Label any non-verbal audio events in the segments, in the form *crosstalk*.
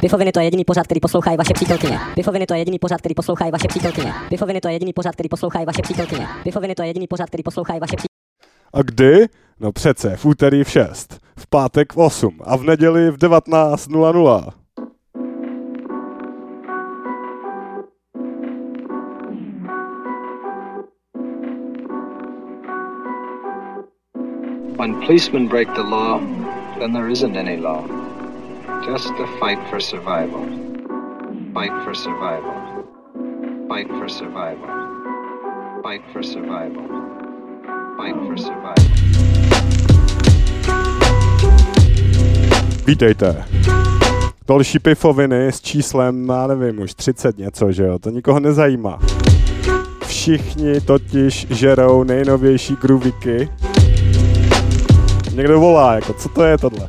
Pifoviny to je jediný pořad, který poslouchají vaše přítelkyně. Pifoviny to je jediný pořad, který poslouchají vaše přítelkyně. Pifoviny to je jediný pořad, který poslouchají vaše přítelkyně. Pifoviny to je jediný pořad, který poslouchají vaše přítelkyně. A kdy? No přece, v úterý v 6, v pátek v 8 a v neděli v 19.00. When policemen break the law, then there isn't any law. Just a fight for survival. Fight for survival. Fight for survival. Fight for survival. Fight for survival. Vítejte. Další pifoviny s číslem, já nevím, už 30 něco, že jo, to nikoho nezajímá. Všichni totiž žerou nejnovější grooviky. Někdo volá, jako, co to je tohle?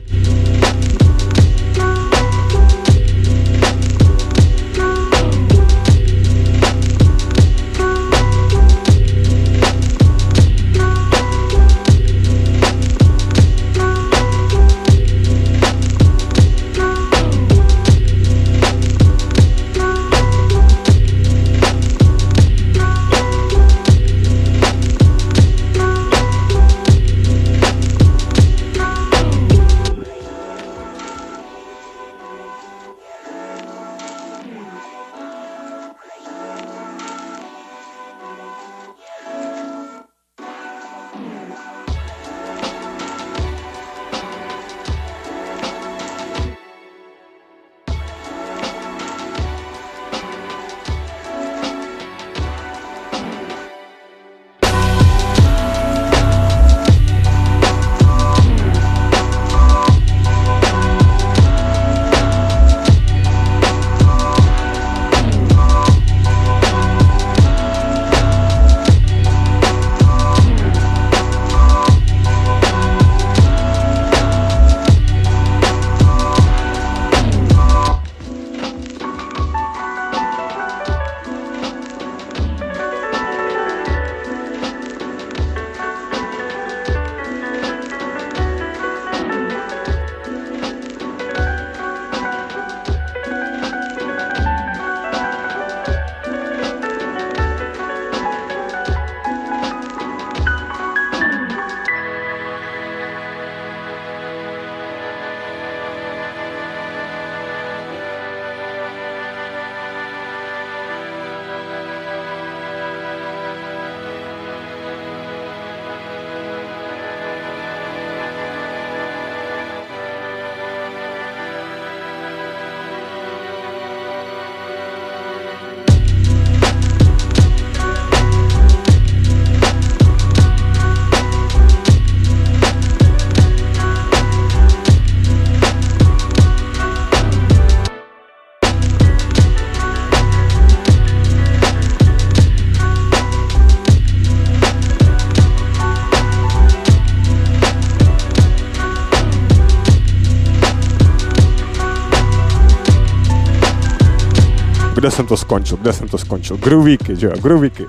Jsem to skončil? Kde jsem to skončil? Groovíky, že jo? Groovíky.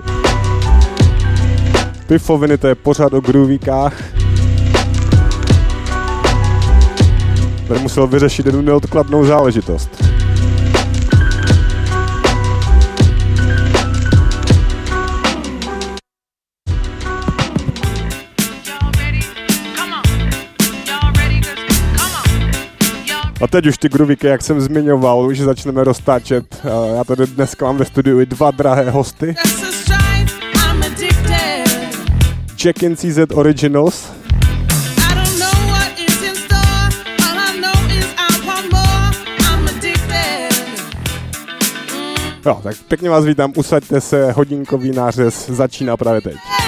Pifoviny, to je pořád o groovíkách. Tady musel vyřešit jednu neodkladnou záležitost. A teď už ty gruvíky, jak jsem zmiňoval, už začneme roztáčet. Já tady dneska mám ve studiu i dva drahé hosty. Jack in CZ Originals. Jo, tak pěkně vás vítám, usaďte se, hodinkový nářez začíná právě teď.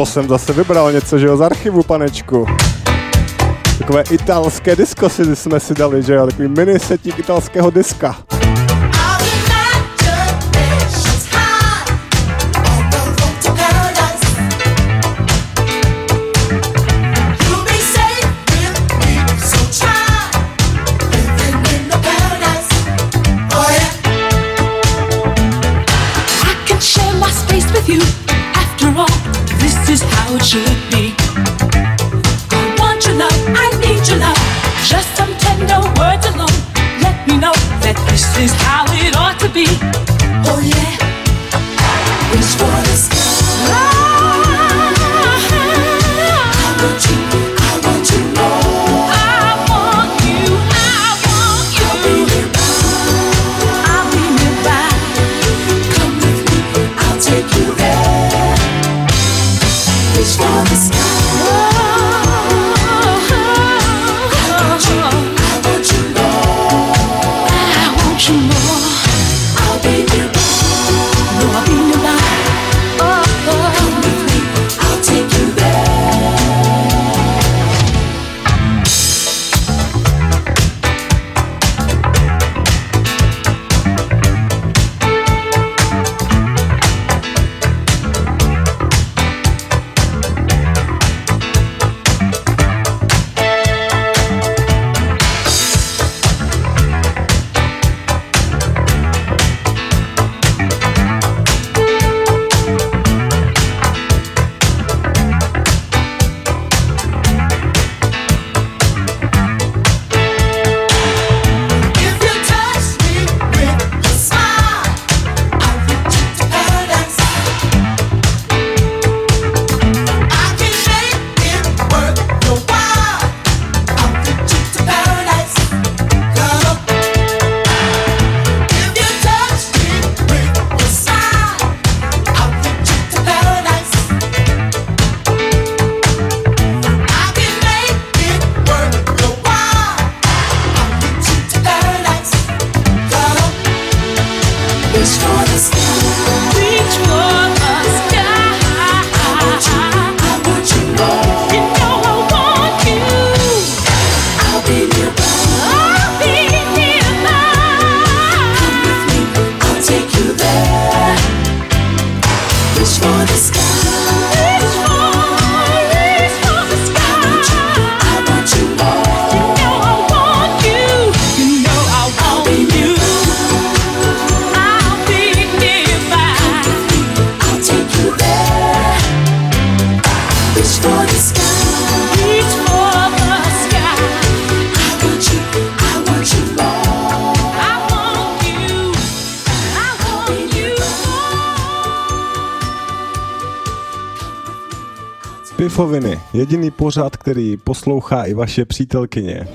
to jsem zase vybral něco, že jo, z archivu, panečku. Takové italské disko si jsme si dali, že jo, takový mini setík italského diska. is how this for. Picofoviny, jediný pořad, který poslouchá i vaše přítelkyně.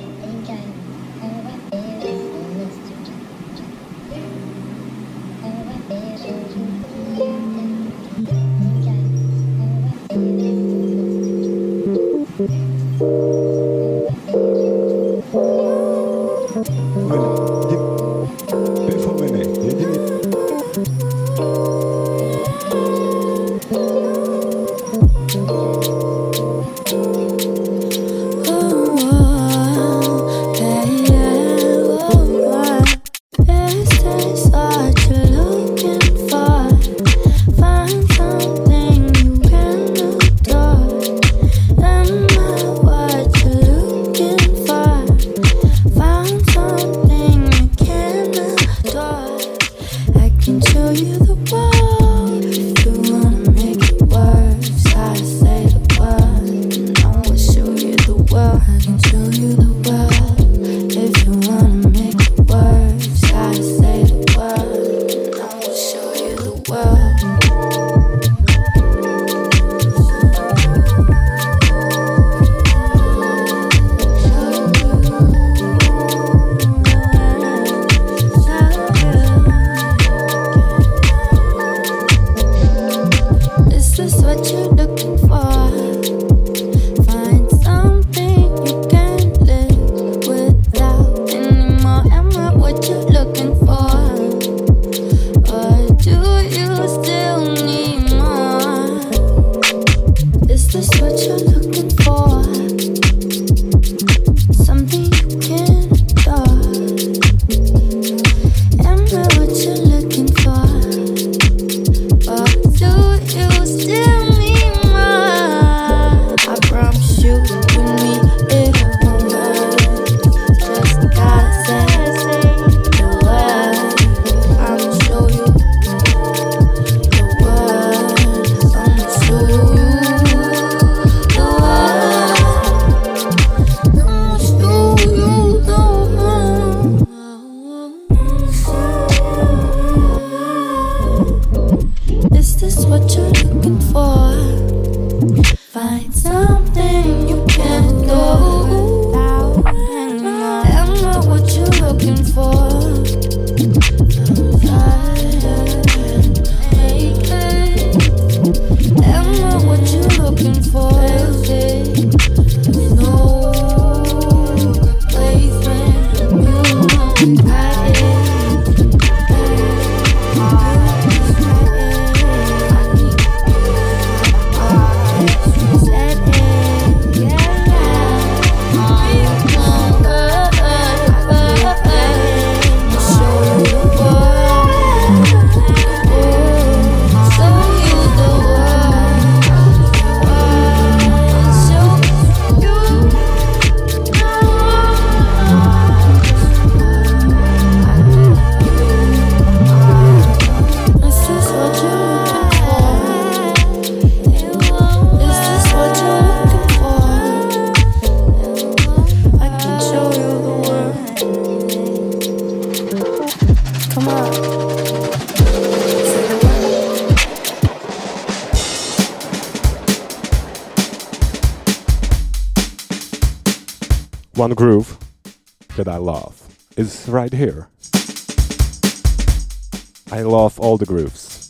One groove that I love is right here. I love all the grooves.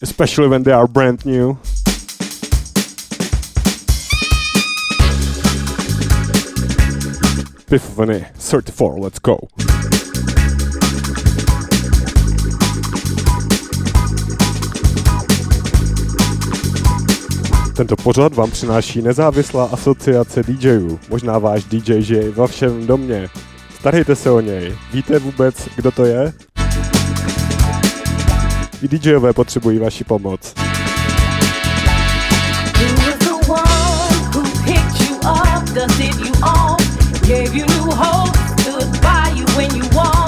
Especially when they are brand new. Epiphany 34, let's go. Tento pořad vám přináší nezávislá asociace DJů. Možná váš DJ žije ve všem domě. Starejte se o něj. Víte vůbec, kdo to je? I DJové potřebují vaši pomoc. Gave you new hope, stood by you when you walked?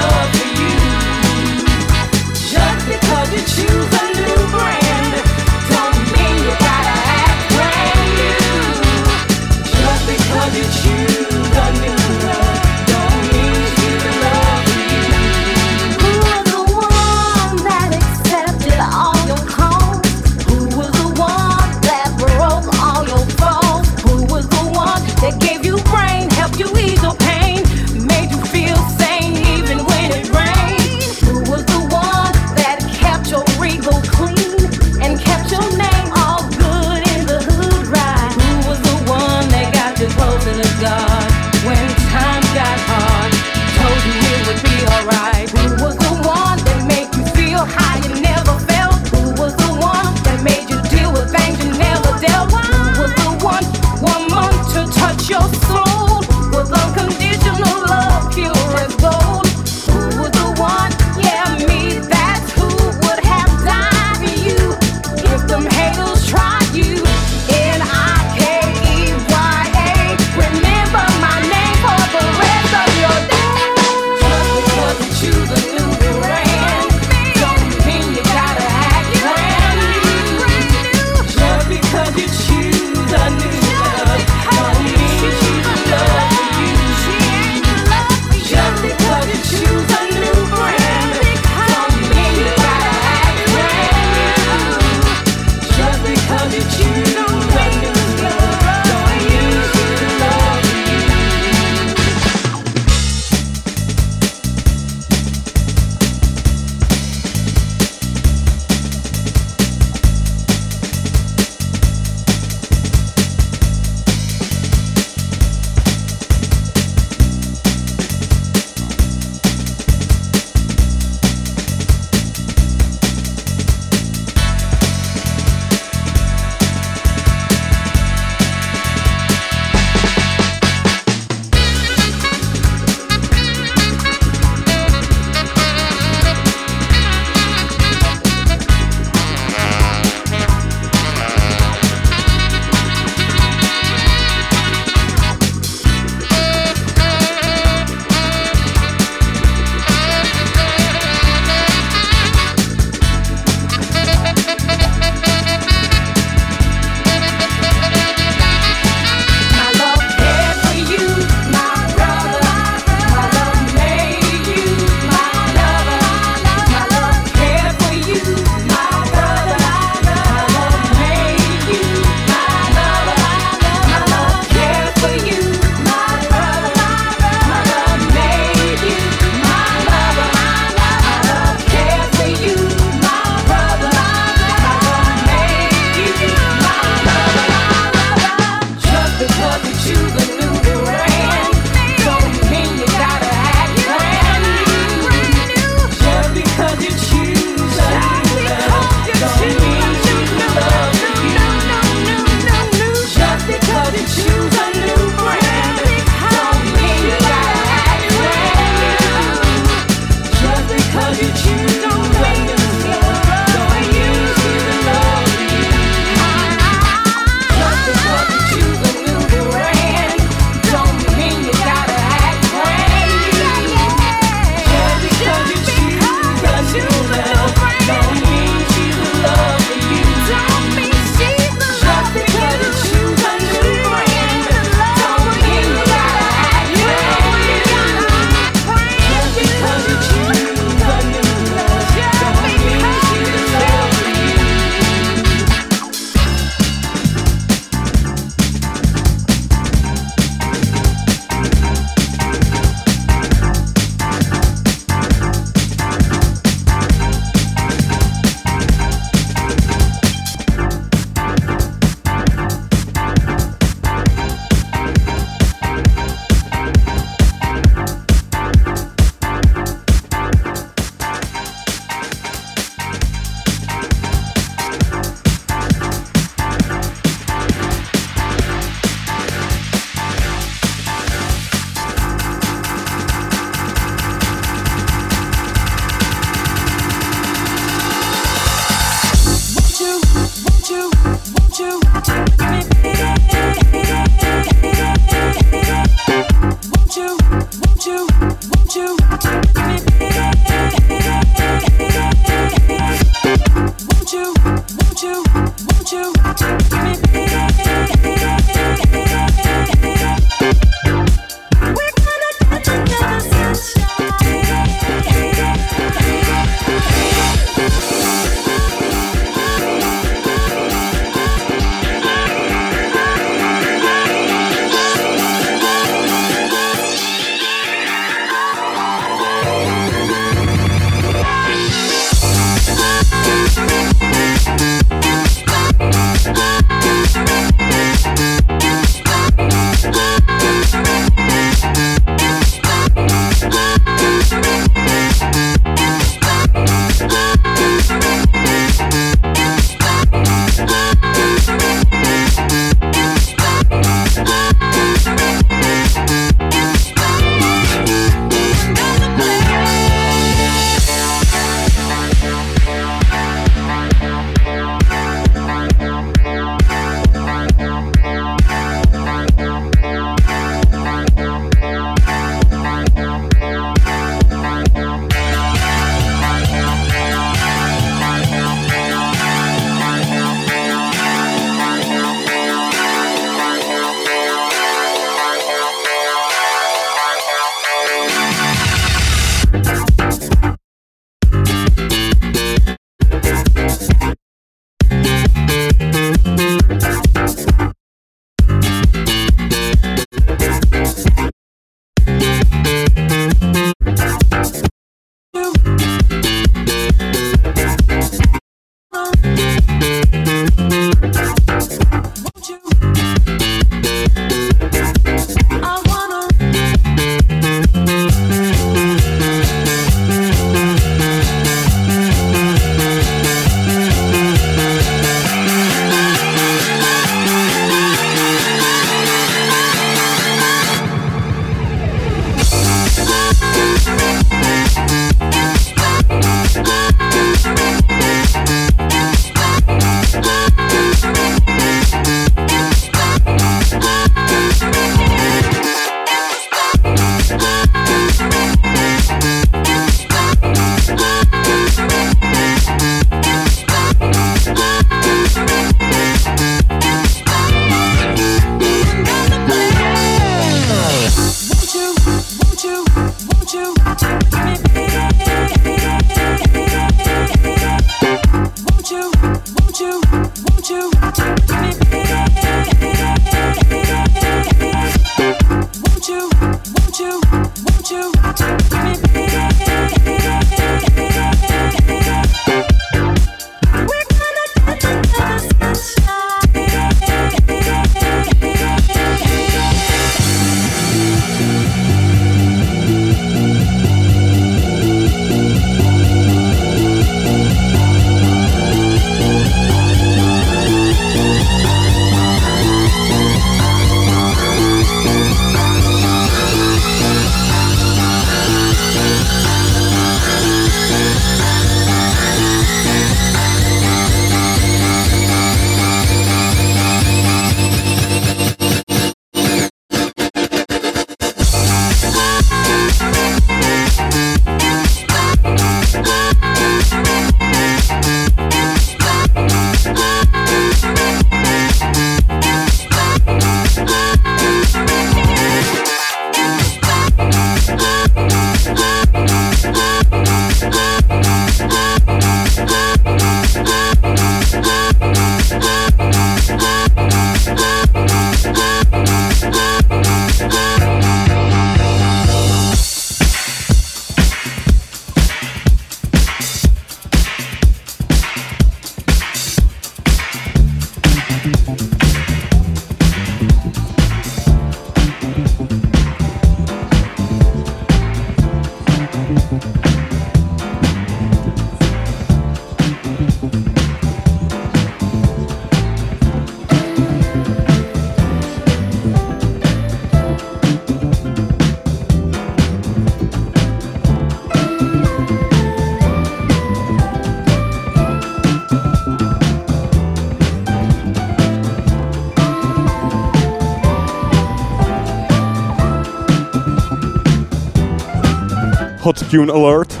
Tune Alert.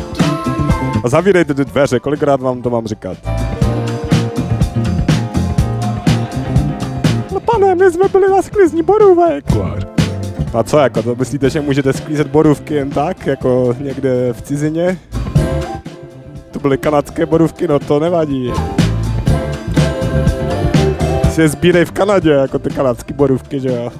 A zavírejte ty dveře, kolikrát vám to mám říkat. No pane, my jsme byli na sklizní borůvek. A co jako, to myslíte, že můžete sklízet borůvky jen tak, jako někde v cizině? To byly kanadské borůvky, no to nevadí. Si je sbírej v Kanadě, jako ty kanadské borůvky, že jo?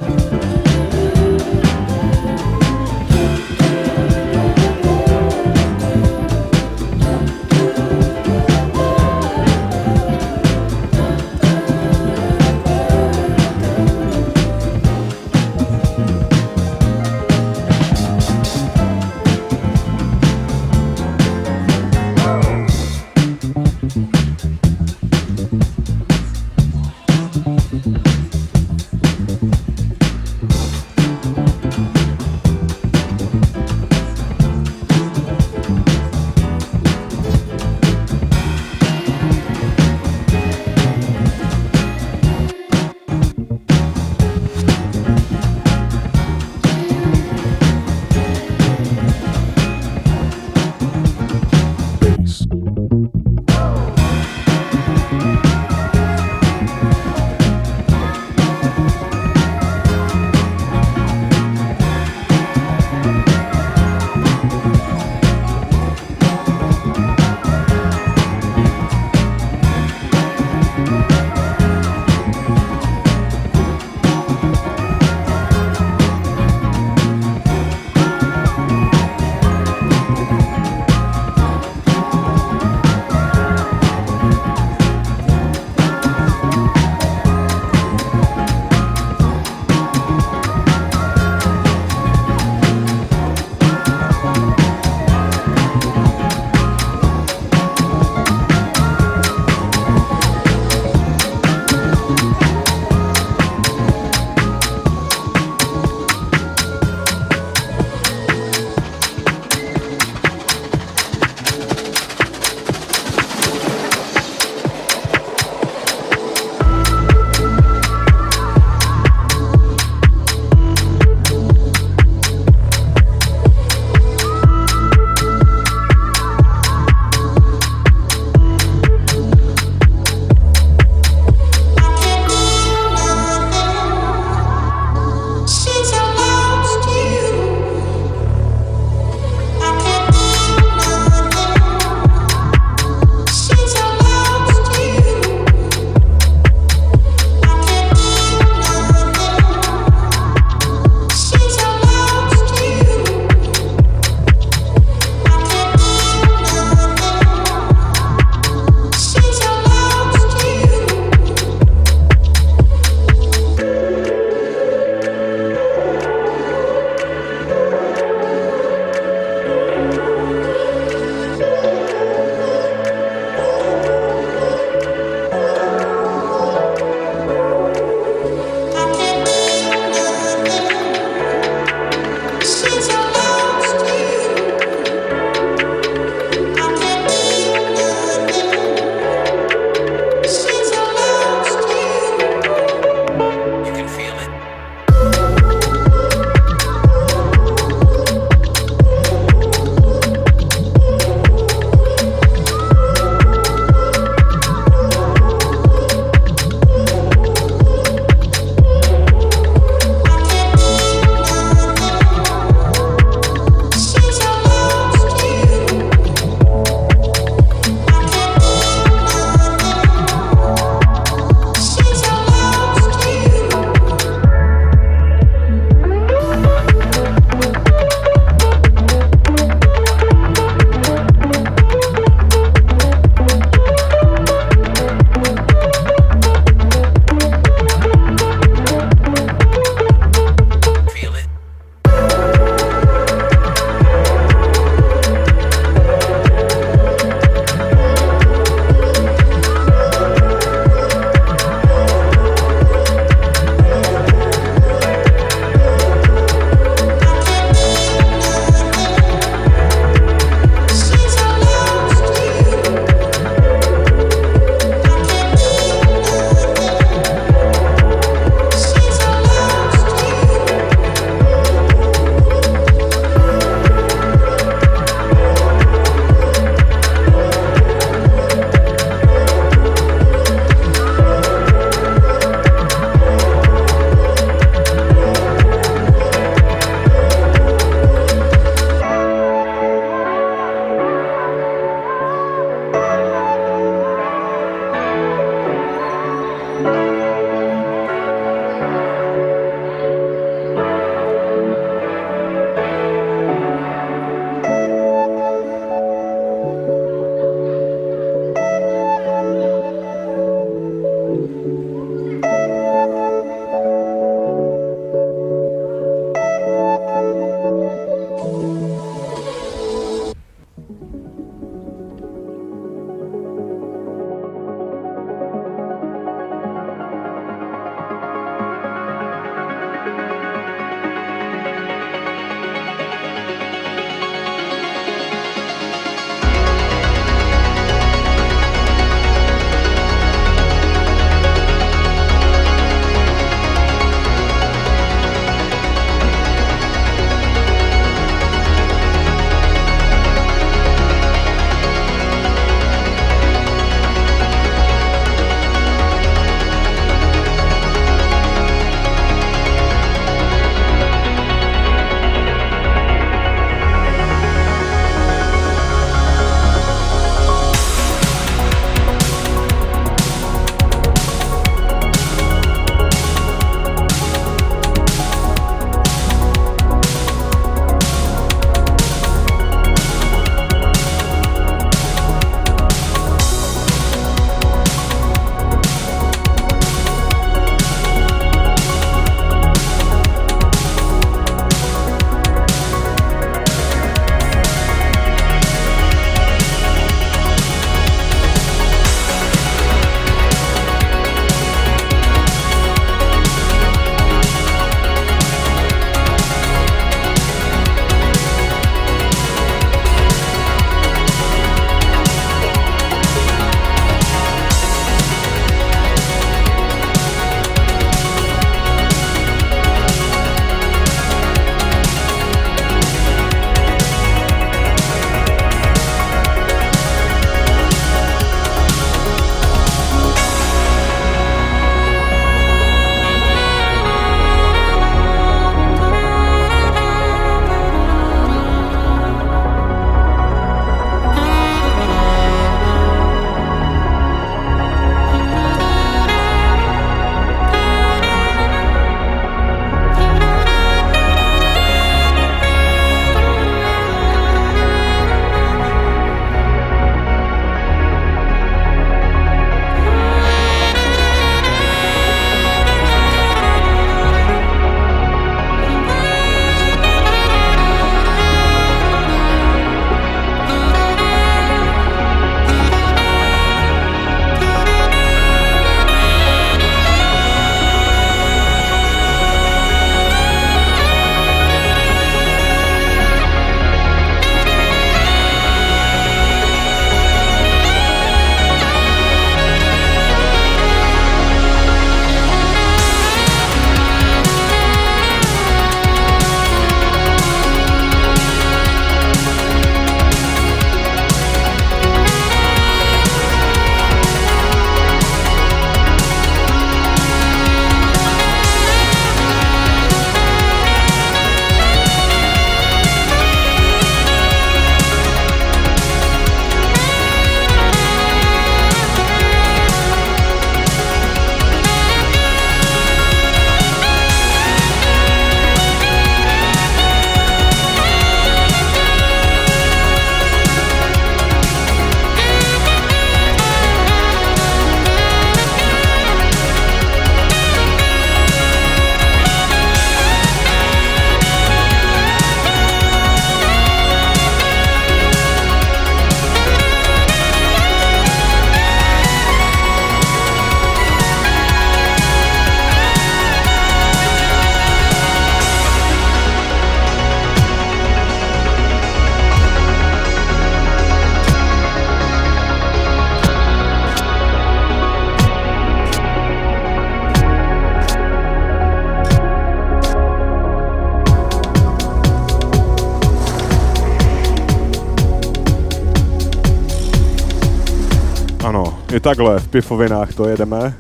takhle v pifovinách to jedeme.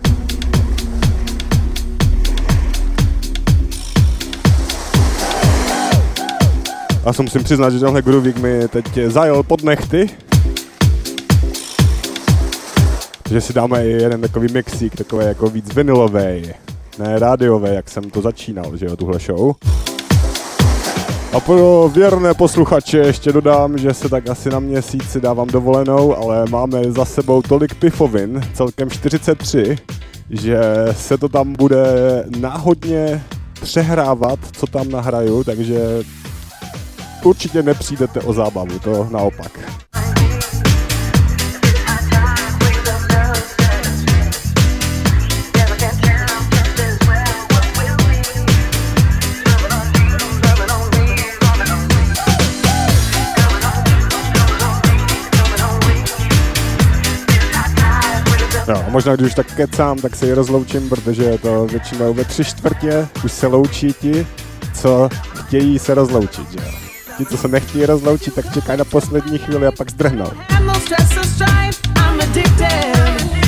A se musím přiznat, že tenhle groovík mi teď zajel pod nechty. Takže si dáme i jeden takový mixík, takový jako víc vinilový, ne rádiový, jak jsem to začínal, že jo, tuhle show. A pro věrné posluchače ještě dodám, že se tak asi na měsíc si dávám dovolenou, ale máme za sebou tolik pifovin, celkem 43, že se to tam bude náhodně přehrávat, co tam nahraju, takže určitě nepřijdete o zábavu, to naopak. No, možná když tak kecám, tak se i rozloučím, protože je to většinou ve tři čtvrtě, už se loučí ti, co chtějí se rozloučit, že. Ti, co se nechtějí rozloučit, tak čekají na poslední chvíli a pak zdrhnou. No I'm addicted.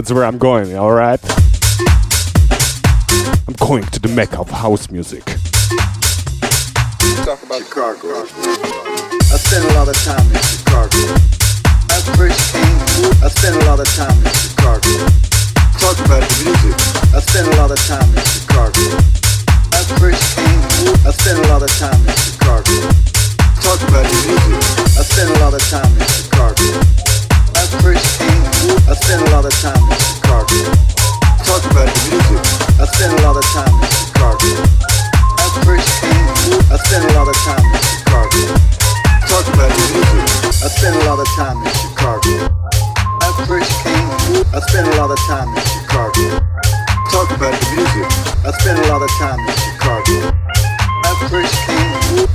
That's where I'm going, alright? I'm going to the mecca of house music. Talk about Chicago. I spent a lot of time in Chicago. I first came, I spent a lot of time in Chicago. Talk about the music. I spent a lot of time in Chicago. I first came, I spent a lot of time in Chicago. Talk about the music. I spent a lot of time in Chicago.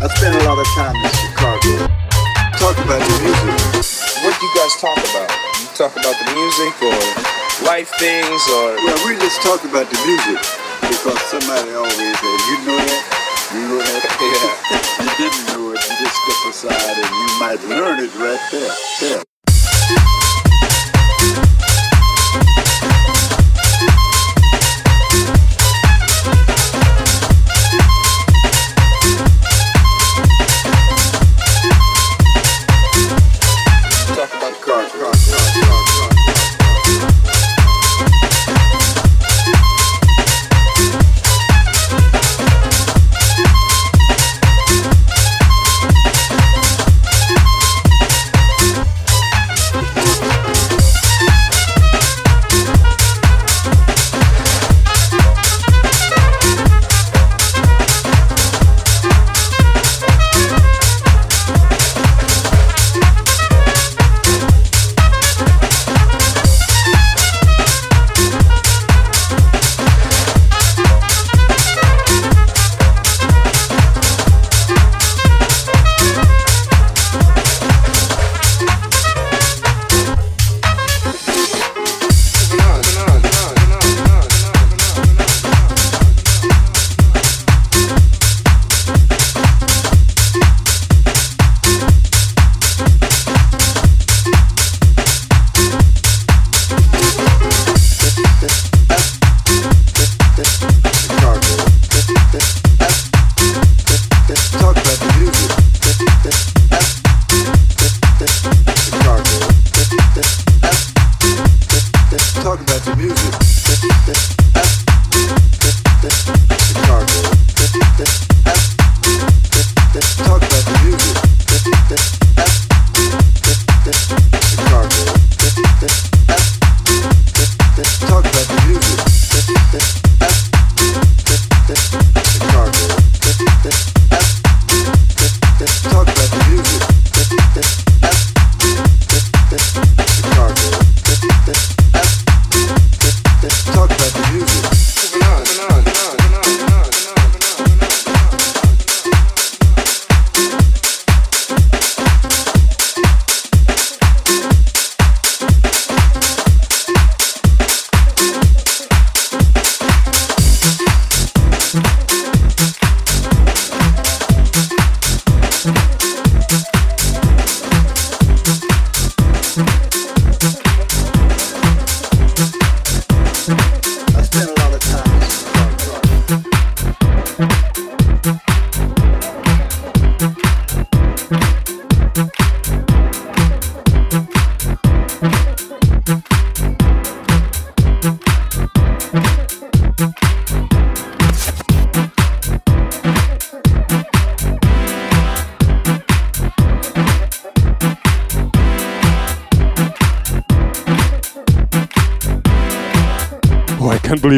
I spent a lot of time in Chicago. Talk about the music what do you guys talk about? You talk about the music or life things or? Well, we just talk about the music because somebody always said, you know that, you know that. *laughs* yeah. *laughs* you didn't know it, you just step aside and you might learn it right there. Yeah.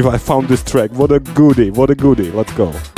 Believe I found this track. What a goodie, what a goodie. Let's go.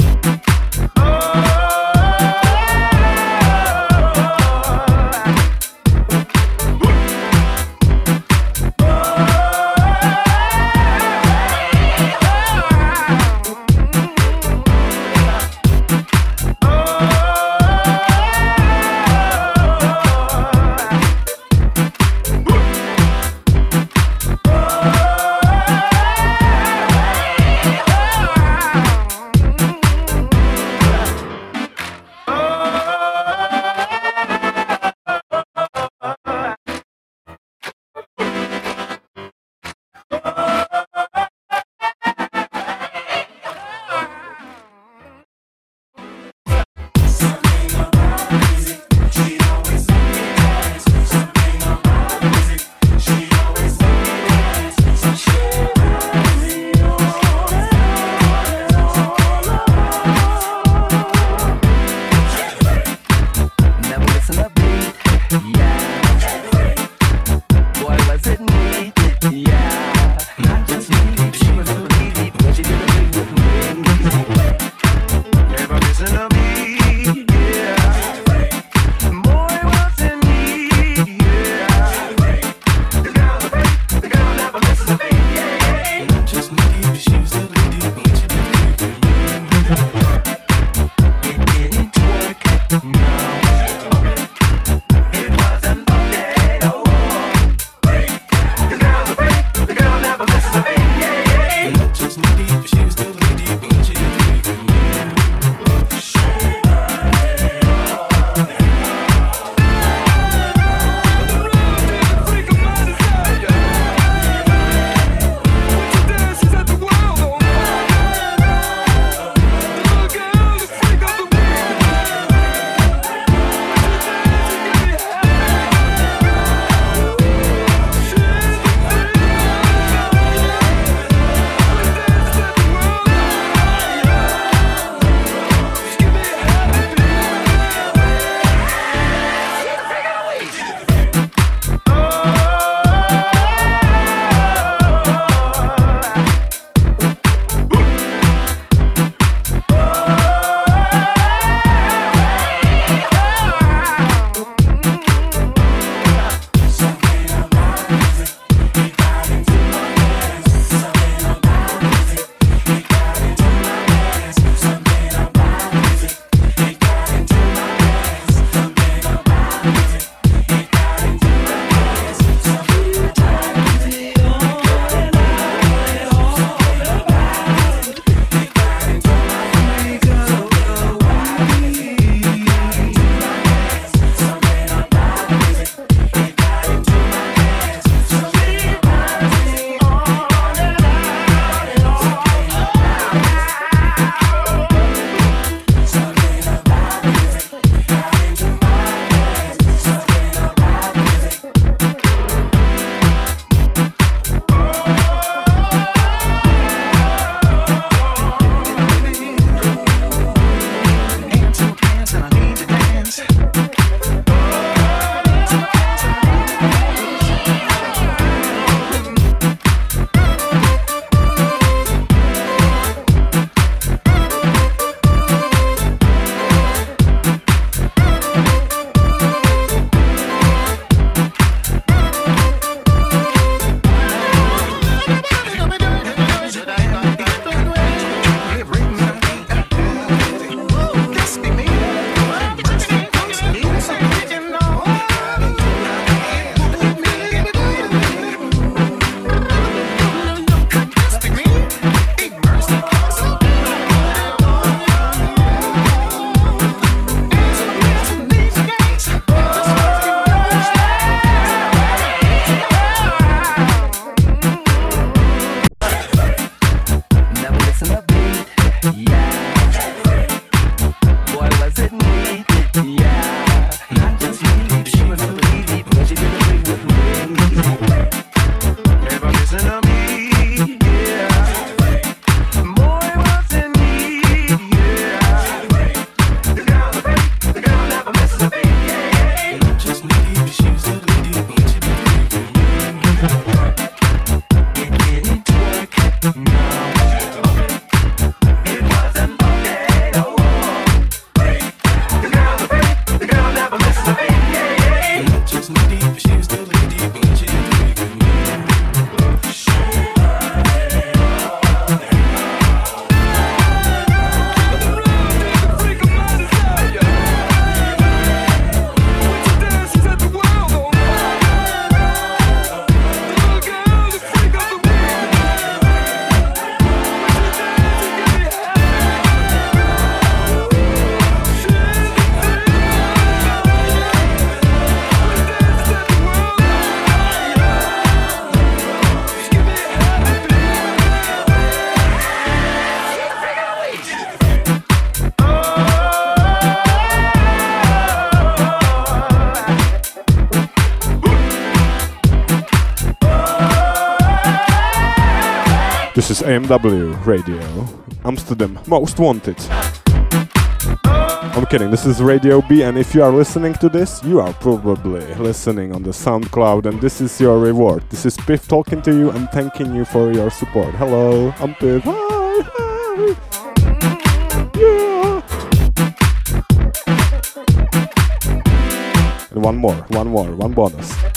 AMW Radio, Amsterdam Most Wanted. I'm kidding, this is Radio B, and if you are listening to this, you are probably listening on the SoundCloud, and this is your reward. This is Piff talking to you and thanking you for your support. Hello, I'm Piff. Hi, hi. Yeah. And one more, one more, one bonus.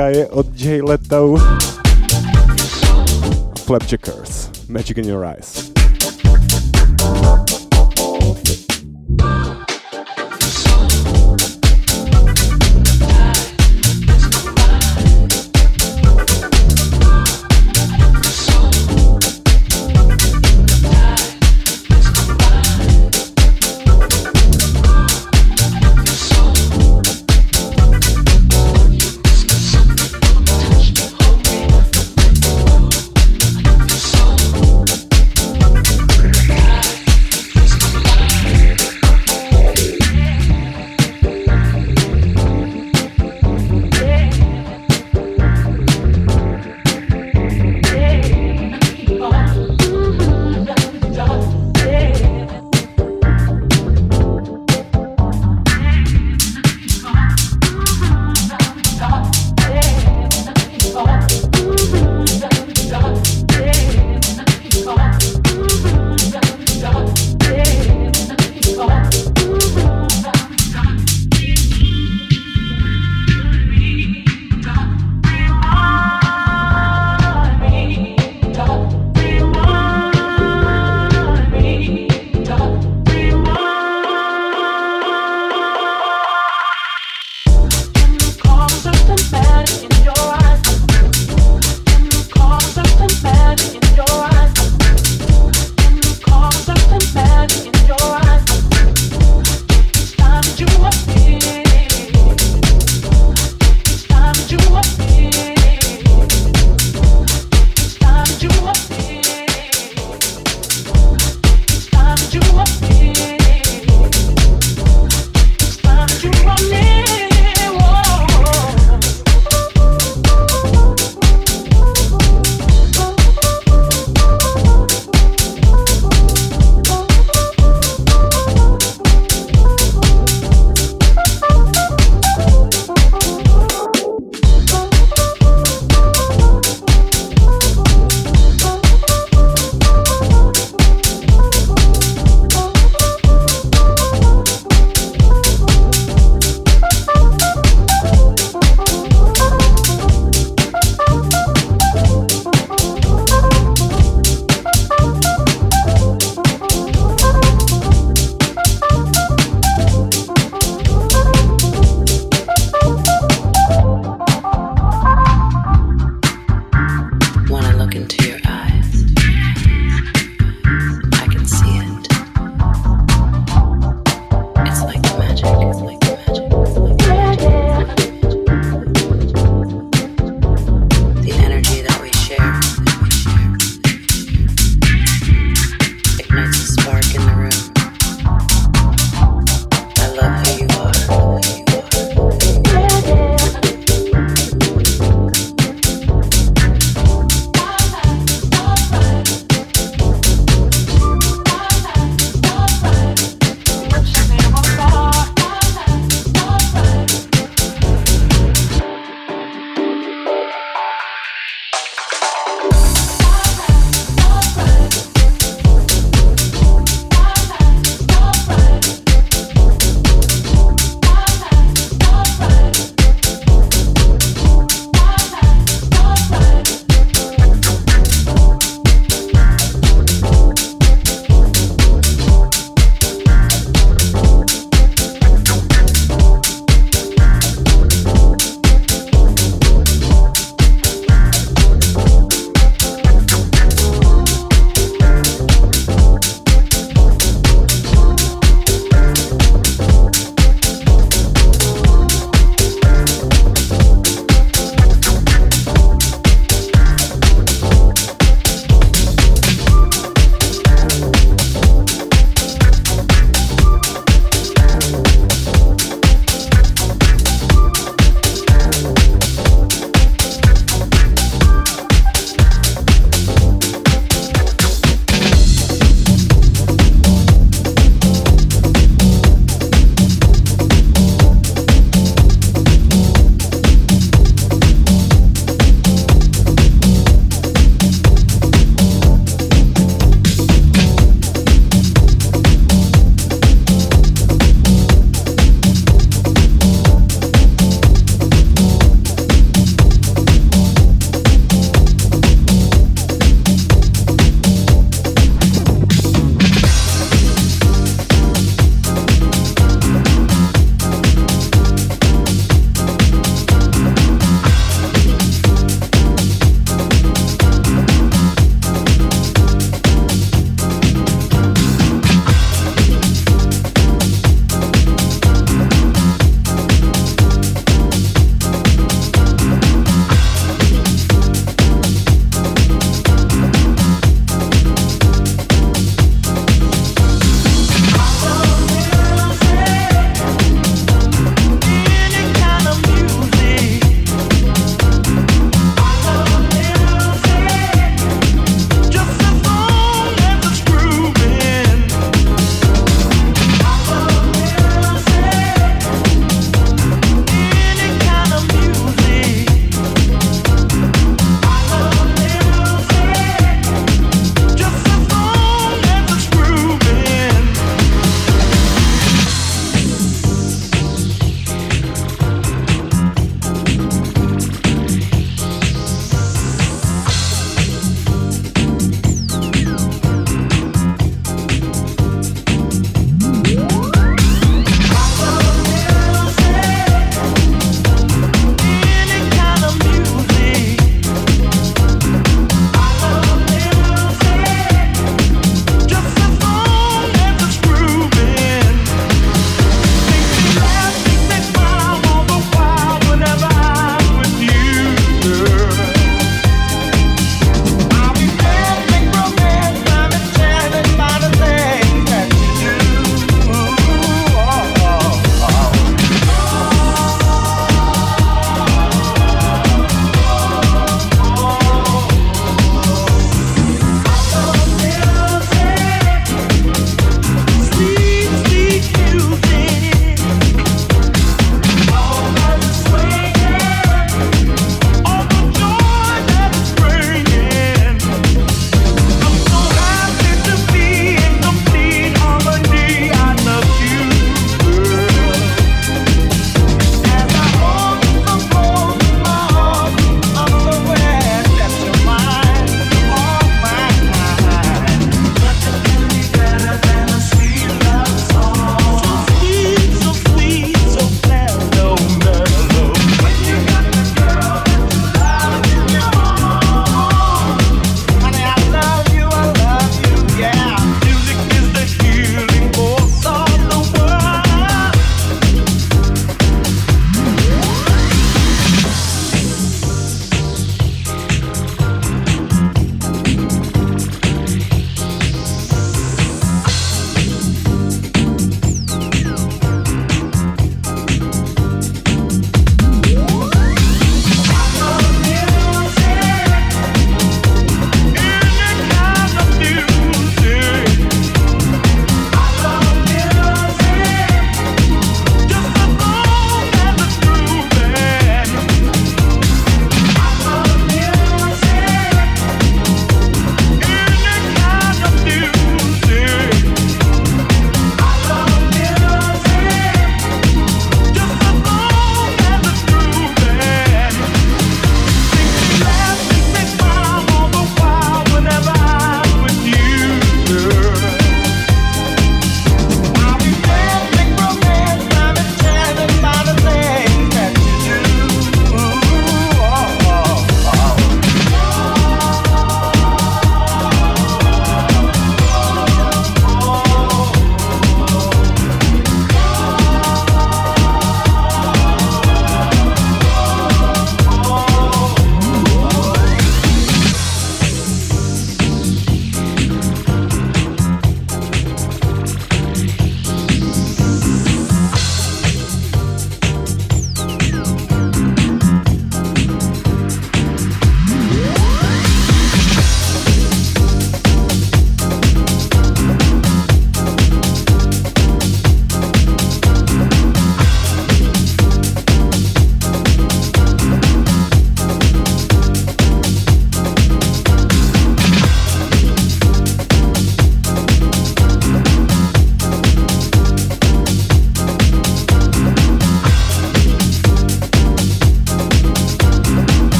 Pasička je od J Letou. Flapjackers, Magic in Your Eyes.